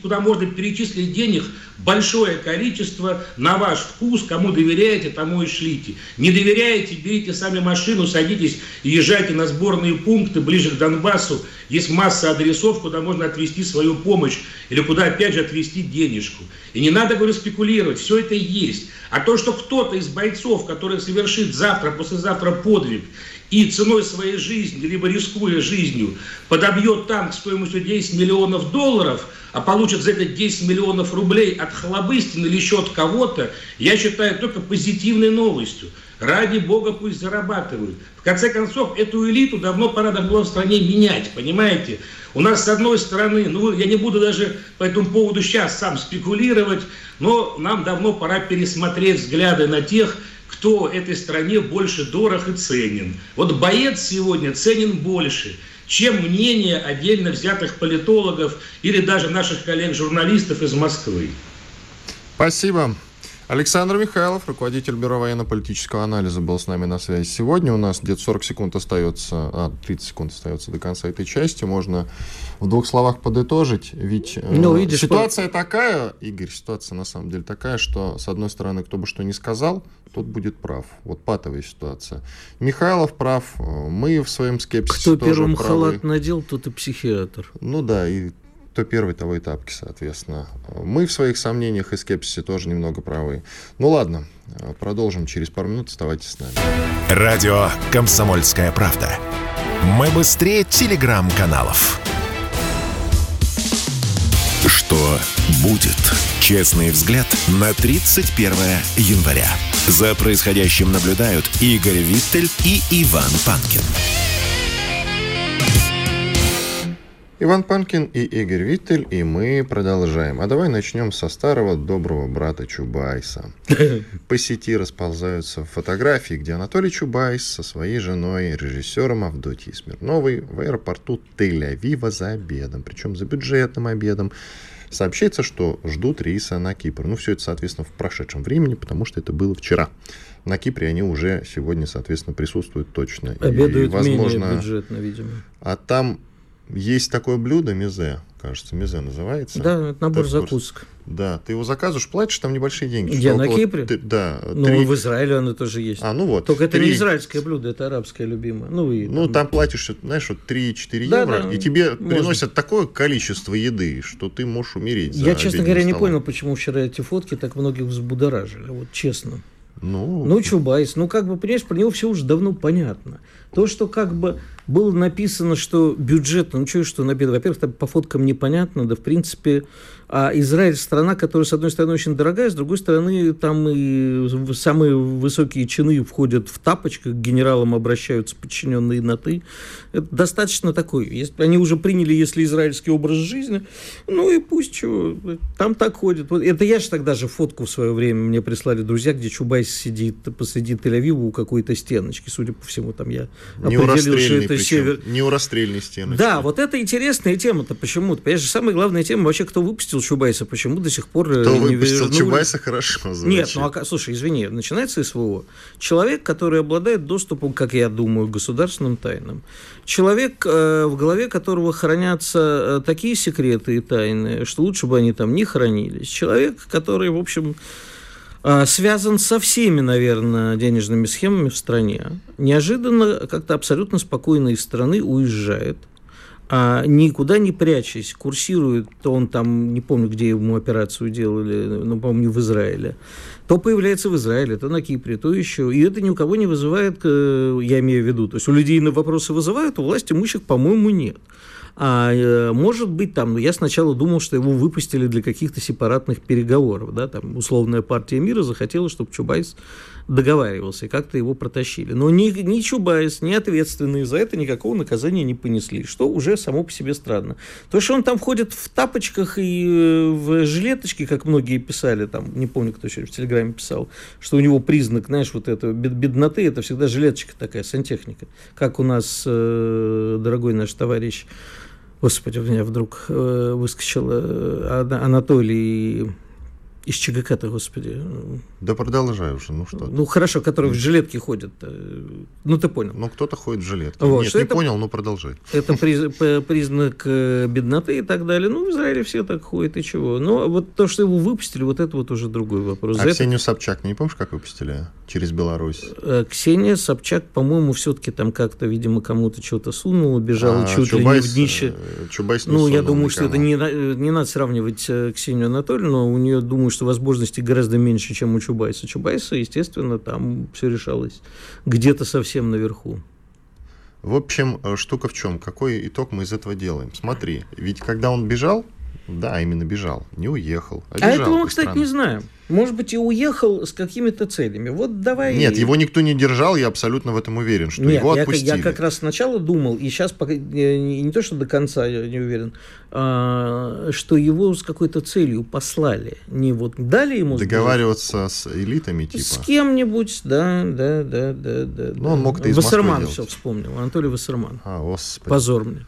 куда можно перечислить денег большое количество на ваш вкус, кому доверяете, тому и шлите. Не доверяете, берите сами машину, садитесь и езжайте на сборные пункты ближе к Донбассу. Есть масса адресов, куда можно отвести свою помощь или куда опять же отвести денежку. И не надо, говорю, спекулировать, все это есть. А то, что кто-то из бойцов, который совершит завтра, послезавтра подвиг, и ценой своей жизни, либо рискуя жизнью, подобьет танк стоимостью 10 миллионов долларов, а получит за это 10 миллионов рублей от Хлобыстина или еще от кого-то, я считаю только позитивной новостью. Ради бога пусть зарабатывают. В конце концов, эту элиту давно пора было в стране менять, понимаете? У нас с одной стороны, ну я не буду даже по этому поводу сейчас сам спекулировать, но нам давно пора пересмотреть взгляды на тех, кто этой стране больше дорог и ценен. Вот боец сегодня ценен больше, чем мнение отдельно взятых политологов или даже наших коллег-журналистов из Москвы. Спасибо. Александр Михайлов, руководитель Бюро военно-политического анализа, был с нами на связи сегодня. У нас где-то 40 секунд остается, а, 30 секунд остается до конца этой части. Можно в двух словах подытожить. Ведь э, ну, видишь, ситуация по... такая, Игорь, ситуация на самом деле такая, что, с одной стороны, кто бы что ни сказал, тот будет прав. Вот патовая ситуация. Михайлов прав, мы в своем скепсисе Кто тоже первым правы. халат надел, тот и психиатр. Ну да, и кто первый, того и тапки, соответственно. Мы в своих сомнениях и скепсисе тоже немного правы. Ну ладно, продолжим через пару минут. Оставайтесь с нами. Радио «Комсомольская правда». Мы быстрее телеграм-каналов. Что будет? Честный взгляд на 31 января. За происходящим наблюдают Игорь Виттель и Иван Панкин. Иван Панкин и Игорь Виттель, и мы продолжаем. А давай начнем со старого доброго брата Чубайса. По сети расползаются фотографии, где Анатолий Чубайс со своей женой, режиссером Авдотьей Смирновой в аэропорту Тель-Авива за обедом, причем за бюджетным обедом. Сообщается, что ждут рейса на Кипр. Ну, все это, соответственно, в прошедшем времени, потому что это было вчера. На Кипре они уже сегодня, соответственно, присутствуют точно. Обедают и, возможно, менее бюджетно, видимо. А там есть такое блюдо мезе, кажется, мезе называется. Да, это набор ты закусок. Да, ты его заказываешь, платишь там небольшие деньги. Где, на Кипре? Ты, да. Ну, 3... в Израиле оно тоже есть. А, ну вот. Только 3... это не израильское блюдо, это арабское любимое. Ну, и, ну там... там платишь, знаешь, вот 3-4 да, евро, да, и тебе можно. приносят такое количество еды, что ты можешь умереть. Я, честно говоря, столом. не понял, почему вчера эти фотки так многих взбудоражили, вот честно. Ну, ну Чубайс, ну как бы, понимаешь, про него все уже давно понятно. То, что как бы было написано, что бюджет, ну что, что написано, во-первых, там по фоткам непонятно, да в принципе а Израиль страна, которая, с одной стороны, очень дорогая, с другой стороны, там и самые высокие чины входят в тапочках, к генералам обращаются подчиненные на «ты». Это достаточно такой. Если, они уже приняли, если израильский образ жизни, ну и пусть чего, там так ходят. Вот, это я же тогда же фотку в свое время мне прислали друзья, где Чубайс сидит посреди Тель-Авива у какой-то стеночки, судя по всему, там я не определил, что это причем, север. Не у расстрельной стеночки. Да, вот это интересная тема-то почему-то. Понимаешь, самая главная тема вообще, кто выпустил выпустил Чубайса, почему до сих пор э, Кто не выпустил вернули? Чубайса, хорошо звучит. Нет, ну, а, слушай, извини, начинается СВО. Человек, который обладает доступом, как я думаю, к государственным тайнам. Человек, э, в голове которого хранятся э, такие секреты и тайны, что лучше бы они там не хранились. Человек, который, в общем, связан со всеми, наверное, денежными схемами в стране, неожиданно как-то абсолютно спокойно из страны уезжает – а никуда не прячась, курсирует, то он там, не помню, где ему операцию делали, но, по-моему, в Израиле, то появляется в Израиле, то на Кипре, то еще. И это ни у кого не вызывает, э, я имею в виду, то есть у людей на вопросы вызывают, у власти имущих, по-моему, нет. А э, может быть там, ну, я сначала думал, что его выпустили для каких-то сепаратных переговоров, да, там условная партия мира захотела, чтобы Чубайс договаривался, и как-то его протащили. Но ни, ни Чубайс, ни ответственные за это никакого наказания не понесли, что уже само по себе странно. То, что он там ходит в тапочках и э, в жилеточке, как многие писали, там, не помню, кто еще в Телеграме писал, что у него признак, знаешь, вот этого бедноты, это всегда жилеточка такая, сантехника. Как у нас, э, дорогой наш товарищ, господи, у меня вдруг э, выскочил э, Анатолий из ЧГК-то, господи. Да продолжай уже, ну что. Ну хорошо, которые в жилетке ходят. Э, ну ты понял. Ну кто-то ходит в жилетке. Вот, Нет, не это, понял, но продолжай. Это признак э, бедноты и так далее. Ну в Израиле все так ходят и чего. Но вот то, что его выпустили, вот это вот уже другой вопрос. А За Ксению это... Собчак, не помнишь, как выпустили через Беларусь? Э, Ксения Собчак, по-моему, все-таки там как-то, видимо, кому-то что-то сунула, бежала а, чуть Чубайс, ли не в днище. Чубайс не Ну я думаю, никому. что это не, не надо сравнивать Ксению Анатольевну, у нее, думаю, что возможностей гораздо меньше, чем у Чубайса. Чубайса, естественно, там все решалось где-то совсем наверху. В общем, э, штука в чем? Какой итог мы из этого делаем? Смотри, ведь когда он бежал, да, именно бежал, не уехал. А, а этого мы, кстати, страны. не знаем. Может быть, и уехал с какими-то целями. Вот давай... Нет, его никто не держал, я абсолютно в этом уверен, что Нет, его я, отпустили. Я как раз сначала думал, и сейчас пока, не, не то, что до конца я не уверен, а, что его с какой-то целью послали. Не вот дали ему... Договариваться с элитами типа? С кем-нибудь, да, да, да, да. да ну, он мог это из Вассерман все вспомнил, Анатолий Вассерман. А, господи. Позор мне.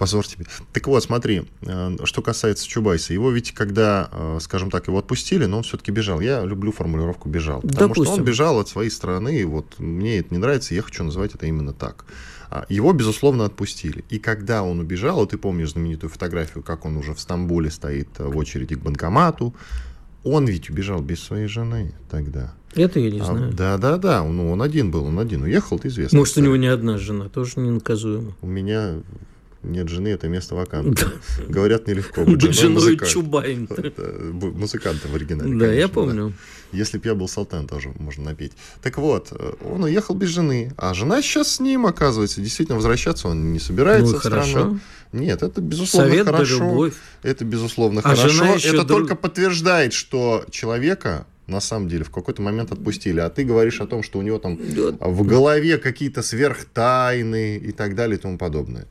Позор тебе. Так вот, смотри, э, что касается Чубайса. Его ведь, когда, э, скажем так, его отпустили, но он все-таки бежал. Я люблю формулировку «бежал». Потому Допустим. что он бежал от своей страны, и вот мне это не нравится, я хочу называть это именно так. А, Его, безусловно, отпустили. И когда он убежал, ты помнишь знаменитую фотографию, как он уже в Стамбуле стоит э, в очереди к банкомату, он ведь убежал без своей жены тогда. Это я не А, знаю. да, да, да. Ну, он один был, он один уехал, это известно. Может, у него не одна жена, тоже не наказуемо. У меня нет жены, это место вакантное. Говорят, нелегко быть Быть женой женой музыканта. В оригинале. Да, я помню. Если б я был Салтан, тоже можно напеть. Так вот, э, он уехал без жены, а жена сейчас с ним, оказывается. Действительно, возвращаться он не собирается Ну, в страну. хорошо. Нет, это безусловно Совет да хорошо. любовь. Это безусловно А хорошо. жена еще это друг- только подтверждает, что человека на самом деле в какой-то момент отпустили. А ты говоришь о том, что у него там Да. в голове какие-то сверхтайны и так далее и тому подобное.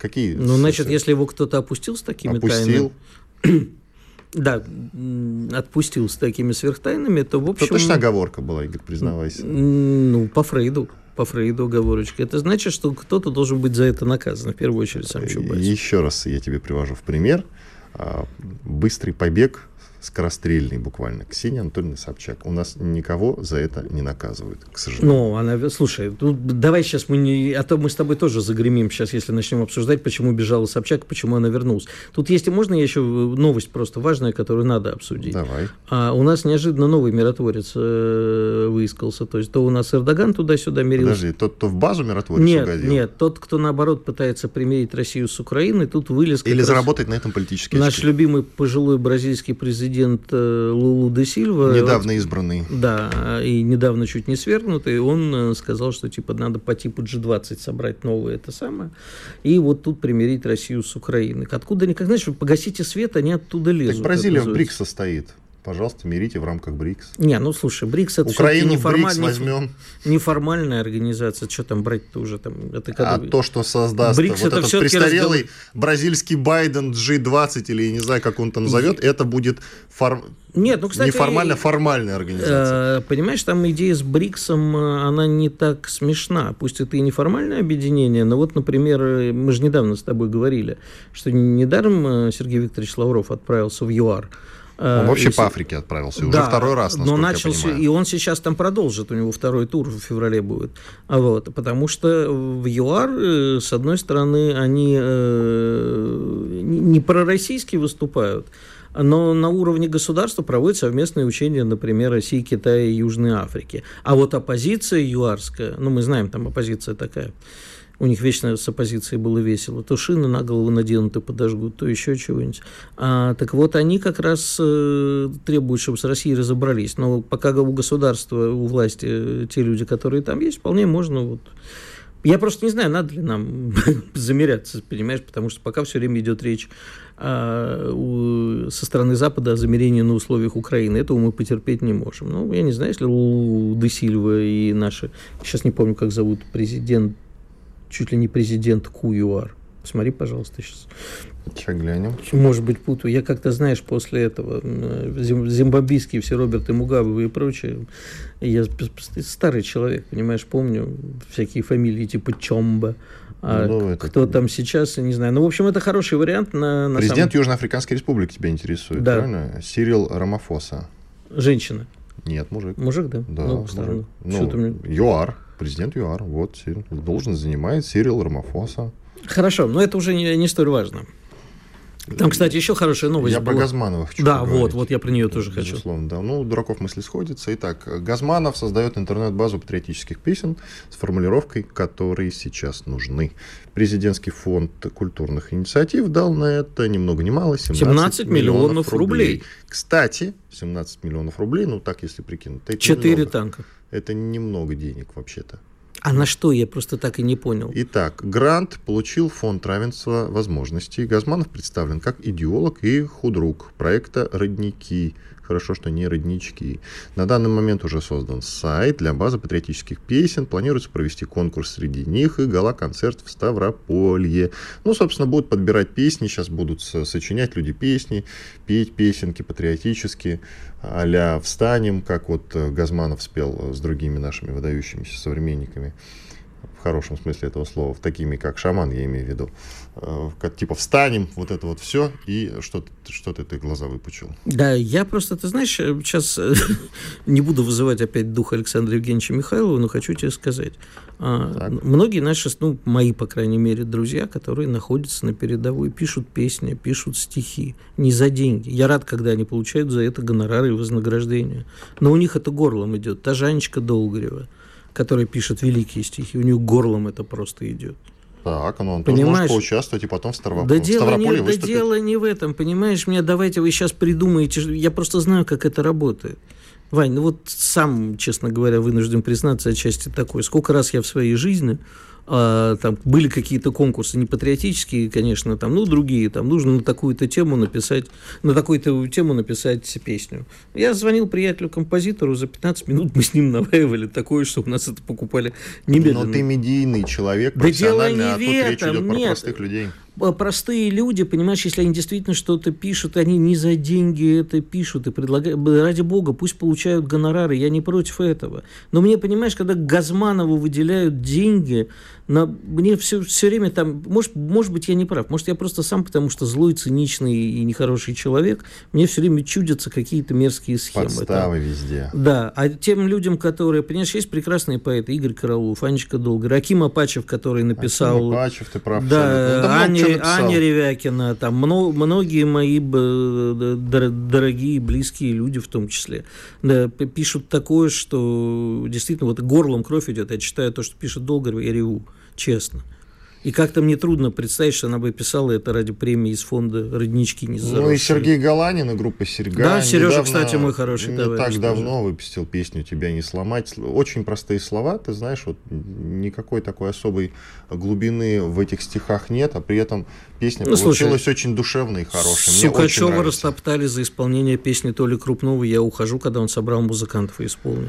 Какие? Ну, значит, если его кто-то опустил с такими опустил, тайнами, да, отпустил с такими сверхтайнами, то, в общем... точно оговорка была, Игорь, признавайся. Ну, по Фрейду. По Фрейду оговорочка. Это значит, что кто-то должен быть за это наказан. В первую очередь сам Чубайс. Еще раз я тебе привожу в пример. А, Быстрый побег, скорострельный буквально. Ксения Анатольевна Собчак. У нас никого за это не наказывают, к сожалению. Ну, она, слушай, ну, давай сейчас мы не... А то мы с тобой тоже загремим сейчас, если начнем обсуждать, почему бежала Собчак, почему она вернулась. Тут, если можно, я еще новость просто важная, которую надо обсудить. Давай. А у нас неожиданно новый миротворец э, выискался. То есть, то у нас Эрдоган туда-сюда мирился. Подожди, тот, кто в базу миротворец Нет, угодил? нет, тот, кто наоборот пытается примирить Россию с Украиной, тут вылез... Или заработать на этом политические Наш очки? любимый пожилой бразильский президент э, Лулу де Сильва... Недавно избранный. Да, и недавно чуть не свергнутый, он э, сказал, что типа надо по типу G20 собрать новое это самое, и вот тут примирить Россию с Украиной. Откуда они, как знаешь, погасите свет, они оттуда лезут. Так Бразилия в. БРИКС состоит. Пожалуйста, мирите в рамках БРИКС. Не, ну слушай, БРИКС это Украину в БРИКС неформаль- возьмем. неформальная организация, что там брать-то уже там, это когда А то, что создаст БРИКС вот это этот престарелый разговор- бразильский Байден G20 или я не знаю, как он там назовет, это будет фор- Нет, ну, кстати, неформально формальная организация. Э, Понимаешь, там идея с БРИКСом, э, она не так смешна. Пусть это и неформальное объединение, но вот, например, э, мы же недавно с тобой говорили, что недаром Сергей Викторович Лавров отправился в ЮАР. Э, Он вообще и по Африке отправился, уже Да, второй раз, но насколько начал, я понимаю. и он сейчас там продолжит, у него второй тур в феврале будет. А вот, потому что в ЮАР, э, с одной стороны, они э, не пророссийски выступают, но на уровне государства проводят совместные учения, например, России, Китая и Южной Африки. А вот оппозиция юарская, ну мы знаем, там оппозиция такая, у них вечно с оппозицией было весело. То шины на голову наденут и подожгут, то еще чего-нибудь. А, так вот, они как раз э, требуют, чтобы с Россией разобрались. Но пока у государства, у власти э, те люди, которые там есть, вполне можно вот... Я просто не знаю, надо ли нам замеряться, понимаешь, потому что пока все время идет речь а, у- со стороны Запада о замерении на условиях Украины. Этого мы потерпеть не можем. Ну, я не знаю, если у Де Сильва и наши, сейчас не помню, как зовут президент, чуть ли не президент КУЮАР. Посмотри, пожалуйста, сейчас. Сейчас глянем. Может быть, путаю. Я как-то, знаешь, после этого зим- зимбабвийские все Роберты Мугабы и прочее, я старый человек, понимаешь, помню всякие фамилии типа Чомба. А Ну, это- кто там сейчас, не знаю. Ну, в общем, это хороший вариант на, на Президент Южноафриканской республики тебя интересует, Да. правильно? Сирил Рамафоса. самом- женщина. Нет, мужик. Мужик, да? Да, ну, мужик. Ну, ЮАР, президент ЮАР, вот, должность занимает Сирил Рамафоса. Хорошо, но это уже не, не столь важно. Там, кстати, еще хорошая новость Я про была. Газманова хочу Да, поговорить. вот, вот я про нее тоже хочу. Безусловно, да. Ну, дураков мысли сходятся. Итак, Газманов создает интернет-базу патриотических песен с формулировкой, которые сейчас нужны. Президентский фонд культурных инициатив дал на это ни много ни мало 17, 17 миллионов рублей. Кстати, 17 миллионов рублей, ну так если прикинуть, это Четыре немного. танка. Это немного денег вообще-то. А на что, я просто так и не понял. Итак, грант получил фонд равенства возможностей. Газманов представлен как идеолог и худрук проекта «Родники». Хорошо, что не роднички. На данный момент уже создан сайт для базы патриотических песен. Планируется провести конкурс среди них и гала-концерт в Ставрополье. Ну, собственно, будут подбирать песни. Сейчас будут со- сочинять люди песни, петь песенки патриотические. а «Встанем», как вот э, Газманов спел э, с другими нашими выдающимися современниками в хорошем смысле этого слова, такими как шаман, я имею в виду. Э, как, типа встанем, вот это вот все, и что, что ты, ты глаза выпучил. Да, я просто, ты знаешь, сейчас э, не буду вызывать опять дух Александра Евгеньевича Михайлова, но хочу тебе сказать. А, так. Многие наши, ну, мои, по крайней мере, друзья, которые находятся на передовой, пишут песни, пишут стихи, не за деньги. Я рад, когда они получают за это гонорары и вознаграждения. Но у них это горлом идет. Та Жанечка Долгорева, которая пишет великие стихи, у нее горлом это просто идет. Так, ну он понимаешь? тоже может поучаствовать и потом в, Ставроп... да дело не, Да дело не в этом, понимаешь? Мне давайте вы сейчас придумаете, я просто знаю, как это работает. Вань, ну вот сам, честно говоря, вынужден признаться отчасти такой. Сколько раз я в своей жизни там были какие-то конкурсы, не патриотические, конечно, там, ну, другие, там, нужно на такую-то тему написать, на такую-то тему написать песню. Я звонил приятелю-композитору, за 15 минут мы с ним наваивали такое, что у нас это покупали немедленно. Но ты медийный человек, профессиональный, да дело не а тут речь идет нет. про простых людей простые люди, понимаешь, если они действительно что-то пишут, они не за деньги это пишут и предлагают, ради бога, пусть получают гонорары, я не против этого. Но мне, понимаешь, когда Газманову выделяют деньги, на, мне все, все время там, может, может быть, я не прав, может, я просто сам, потому что злой, циничный и нехороший человек, мне все время чудятся какие-то мерзкие схемы. Подставы там. везде. Да, а тем людям, которые, понимаешь, есть прекрасные поэты, Игорь Караулов, Анечка Долгер, Аким Апачев, который написал... Аким Апачев, ты прав. Да, ну, Аня, Аня Ревякина, там многие мои дорогие, близкие люди в том числе, да, пишут такое, что действительно вот горлом кровь идет, я читаю то, что пишет Долгер, я реву честно. И как-то мне трудно представить, что она бы писала это ради премии из фонда «Роднички не Ну и Сергей Галанин и группа «Серьга». Да, Сережа, недавно, кстати, мой хороший не товарищ. Так давно тоже. выпустил песню «Тебя не сломать». Очень простые слова, ты знаешь, вот никакой такой особой глубины в этих стихах нет, а при этом песня ну, получилась слушай, очень душевной и хорошей. Сукачева растоптали за исполнение песни Толи Крупного «Я ухожу», когда он собрал музыкантов и исполнил.